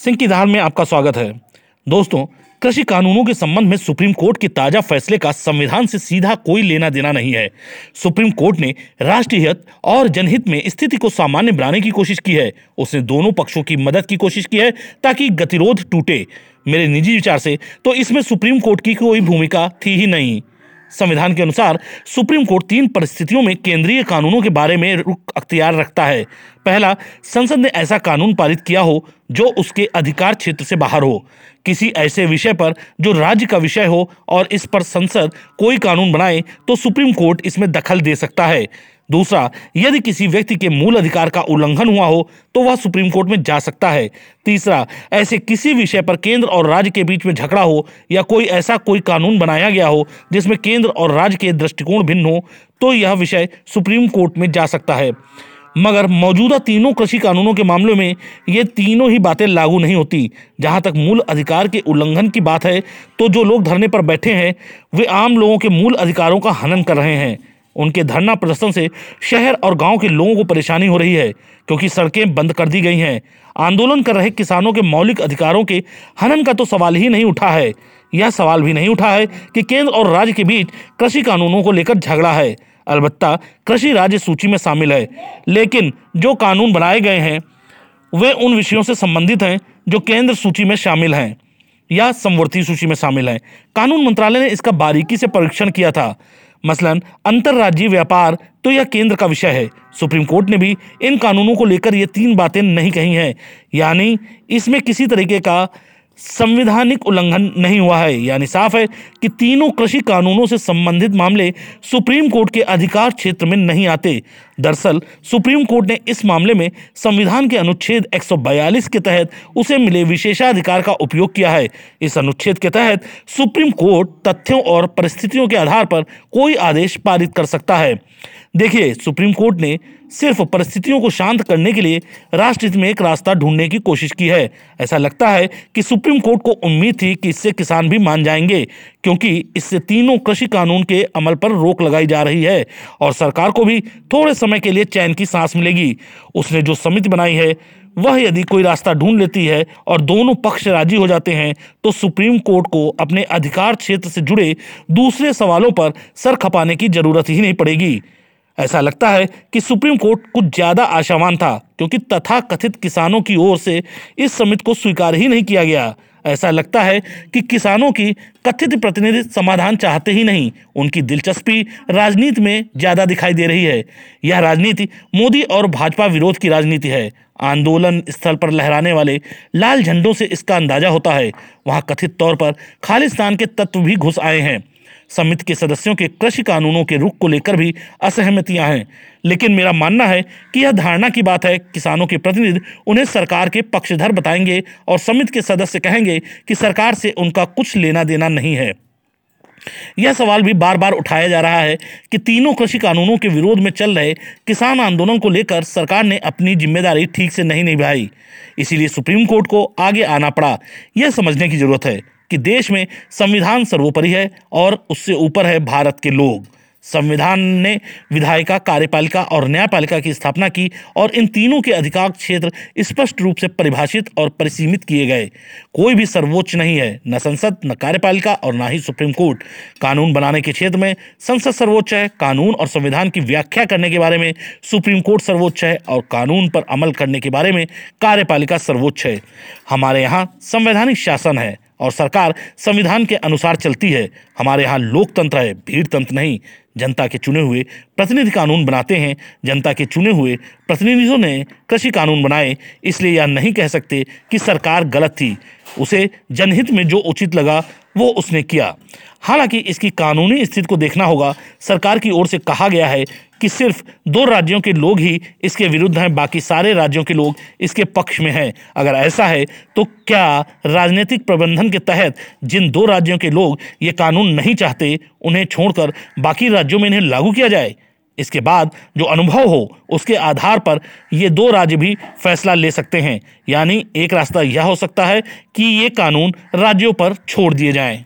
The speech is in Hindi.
सिंह की धार में आपका स्वागत है। दोस्तों, कृषि कानूनों के संबंध में सुप्रीम कोर्ट के ताज़ा फैसले का संविधान से सीधा कोई लेना देना नहीं है। सुप्रीम कोर्ट ने राष्ट्रीय हित और जनहित में स्थिति को सामान्य बनाने की कोशिश की है। उसने दोनों पक्षों की मदद की कोशिश की है ताकि गतिरोध टूटे। मेरे निजी विचार से तो इसमें सुप्रीम कोर्ट की कोई भूमिका थी ही नहीं। संविधान के अनुसार सुप्रीम कोर्ट तीन परिस्थितियों में केंद्रीय कानूनों के बारे में रुख अख्तियार रखता है। पहला, संसद ने ऐसा कानून पारित किया हो जो उसके अधिकार क्षेत्र से बाहर हो। किसी ऐसे विषय पर जो राज्य का विषय हो और इस पर संसद कोई कानून बनाए तो सुप्रीम कोर्ट इसमें दखल दे सकता है। दूसरा, यदि किसी व्यक्ति के मूल अधिकार का उल्लंघन हुआ हो तो वह सुप्रीम कोर्ट में जा सकता है। तीसरा, ऐसे किसी विषय पर केंद्र और राज्य के बीच में झगड़ा हो या कोई ऐसा कोई कानून बनाया गया हो जिसमें केंद्र और राज्य के दृष्टिकोण भिन्न हो तो यह विषय सुप्रीम कोर्ट में जा सकता है। मगर मौजूदा तीनों कृषि कानूनों के मामलों में ये तीनों ही बातें लागू नहीं होती। जहाँ तक मूल अधिकार के उल्लंघन की बात है तो जो लोग धरने पर बैठे हैं, वे आम लोगों के मूल अधिकारों का हनन कर रहे हैं। उनके धरना प्रदर्शन से शहर और गाँव के लोगों को परेशानी हो रही है, क्योंकि सड़कें बंद कर दी गई हैं। आंदोलन कर रहे किसानों के मौलिक अधिकारों के हनन का तो सवाल ही नहीं उठा है। यह सवाल भी नहीं उठा है कि केंद्र और राज्य के बीच कृषि कानूनों को लेकर झगड़ा है। अलबत्ता, कृषि राज्य सूची में शामिल है, लेकिन जो कानून बनाए गए हैं, वे उन विषयों से संबंधित हैं जो केंद्र सूची में शामिल हैं। या समवर्ती सूची में शामिल हैं। कानून मंत्रालय ने इसका बारीकी से परीक्षण किया था। मसलन, अंतर्राज्यीय व्यापार तो यह केंद्र का विषय है। सुप्रीम कोर्ट ने भी इन कानूनों को लेकर ये तीन बातें नहीं कही हैं। यानी, इसमें किसी तरीके का संविधानिक उल्लंघन नहीं हुआ है। यानी साफ़ है कि तीनों कृषि कानूनों से संबंधित मामले सुप्रीम कोर्ट के अधिकार क्षेत्र में नहीं आते। दरअसल, सुप्रीम कोर्ट ने इस मामले में संविधान के अनुच्छेद 142 के तहत उसे मिले विशेषाधिकार का उपयोग किया है। इस अनुच्छेद के तहत सुप्रीम कोर्ट तथ्यों और परिस्थितियों के आधार पर कोई आदेश पारित कर सकता है। देखिए, सुप्रीम कोर्ट ने सिर्फ़ परिस्थितियों को शांत करने के लिए राष्ट्रहित में एक रास्ता ढूँढने की कोशिश की है। ऐसा लगता है कि सुप्रीम कोर्ट को उम्मीद थी कि इससे किसान भी मान जाएँगे। क्योंकि इससे तीनों कृषि कानून के अमल पर रोक लगाई जा रही है और सरकार को भी थोड़े समय के लिए चैन की सांस मिलेगी। उसने जो समिति बनाई है, वह यदि कोई रास्ता ढूंढ लेती है और दोनों पक्ष राज़ी हो जाते हैं तो सुप्रीम कोर्ट को अपने अधिकार क्षेत्र से जुड़े दूसरे सवालों पर सर खपाने की ज़रूरत ही नहीं पड़ेगी। ऐसा लगता है कि सुप्रीम कोर्ट कुछ ज़्यादा आशावान था, क्योंकि तथा कथित किसानों की ओर से इस समिति को स्वीकार ही नहीं किया गया। ऐसा लगता है कि किसानों की कथित प्रतिनिधि समाधान चाहते ही नहीं। उनकी दिलचस्पी राजनीति में ज़्यादा दिखाई दे रही है। यह राजनीति मोदी और भाजपा विरोध की राजनीति है। आंदोलन स्थल पर लहराने वाले लाल झंडों से इसका अंदाज़ा होता है। वहाँ कथित तौर पर खालिस्तान के तत्व भी घुस आए हैं। समिति के सदस्यों के कृषि कानूनों के रुख को लेकर भी असहमतियाँ हैं। लेकिन मेरा मानना है कि यह धारणा की बात है, किसानों के प्रतिनिधि उन्हें सरकार के पक्षधर बताएँगे और समिति के सदस्य कहेंगे कि सरकार से उनका कुछ लेना देना नहीं है। यह सवाल भी बार बार उठाया जा रहा है कि तीनों कृषि कानूनों के विरोध में चल रहे किसान आंदोलन को लेकर सरकार ने अपनी ज़िम्मेदारी ठीक से नहीं निभाई। इसीलिए सुप्रीम कोर्ट को आगे आना पड़ा। यह समझने की ज़रूरत है कि देश में संविधान सर्वोपरि है और उससे ऊपर है भारत के लोग। संविधान ने विधायिका, कार्यपालिका और न्यायपालिका की स्थापना की और इन तीनों के अधिकार क्षेत्र स्पष्ट रूप से परिभाषित और परिसीमित किए गए। कोई भी सर्वोच्च नहीं है, न संसद, न कार्यपालिका और न ही सुप्रीम कोर्ट। कानून बनाने के क्षेत्र में संसद सर्वोच्च है, कानून और संविधान की व्याख्या करने के बारे में सुप्रीम कोर्ट सर्वोच्च है और कानून पर अमल करने के बारे में कार्यपालिका सर्वोच्च है। हमारे यहाँ संवैधानिक शासन है और सरकार संविधान के अनुसार चलती है। हमारे यहाँ लोकतंत्र है भीड़ तंत्र नहीं। जनता के चुने हुए प्रतिनिधि कानून बनाते हैं। जनता के चुने हुए प्रतिनिधियों ने कृषि कानून बनाए, इसलिए यह नहीं कह सकते कि सरकार गलत थी। उसे जनहित में जो उचित लगा वो उसने किया। हालाँकि इसकी कानूनी स्थिति को देखना होगा, सरकार की ओर से कहा गया है कि सिर्फ़ दो राज्यों के लोग ही इसके विरुद्ध हैं, बाकी सारे राज्यों के लोग इसके पक्ष में हैं। अगर ऐसा है तो क्या राजनीतिक प्रबंधन के तहत जिन दो राज्यों के लोग ये कानून नहीं चाहते, उन्हें छोड़कर बाकी राज्यों में इन्हें लागू किया जाए? इसके बाद जो अनुभव हो, उसके आधार पर ये दो राज्य भी फैसला ले सकते हैं। यानी एक रास्ता यह हो सकता है कि ये कानून राज्यों पर छोड़ दिए जाएँ।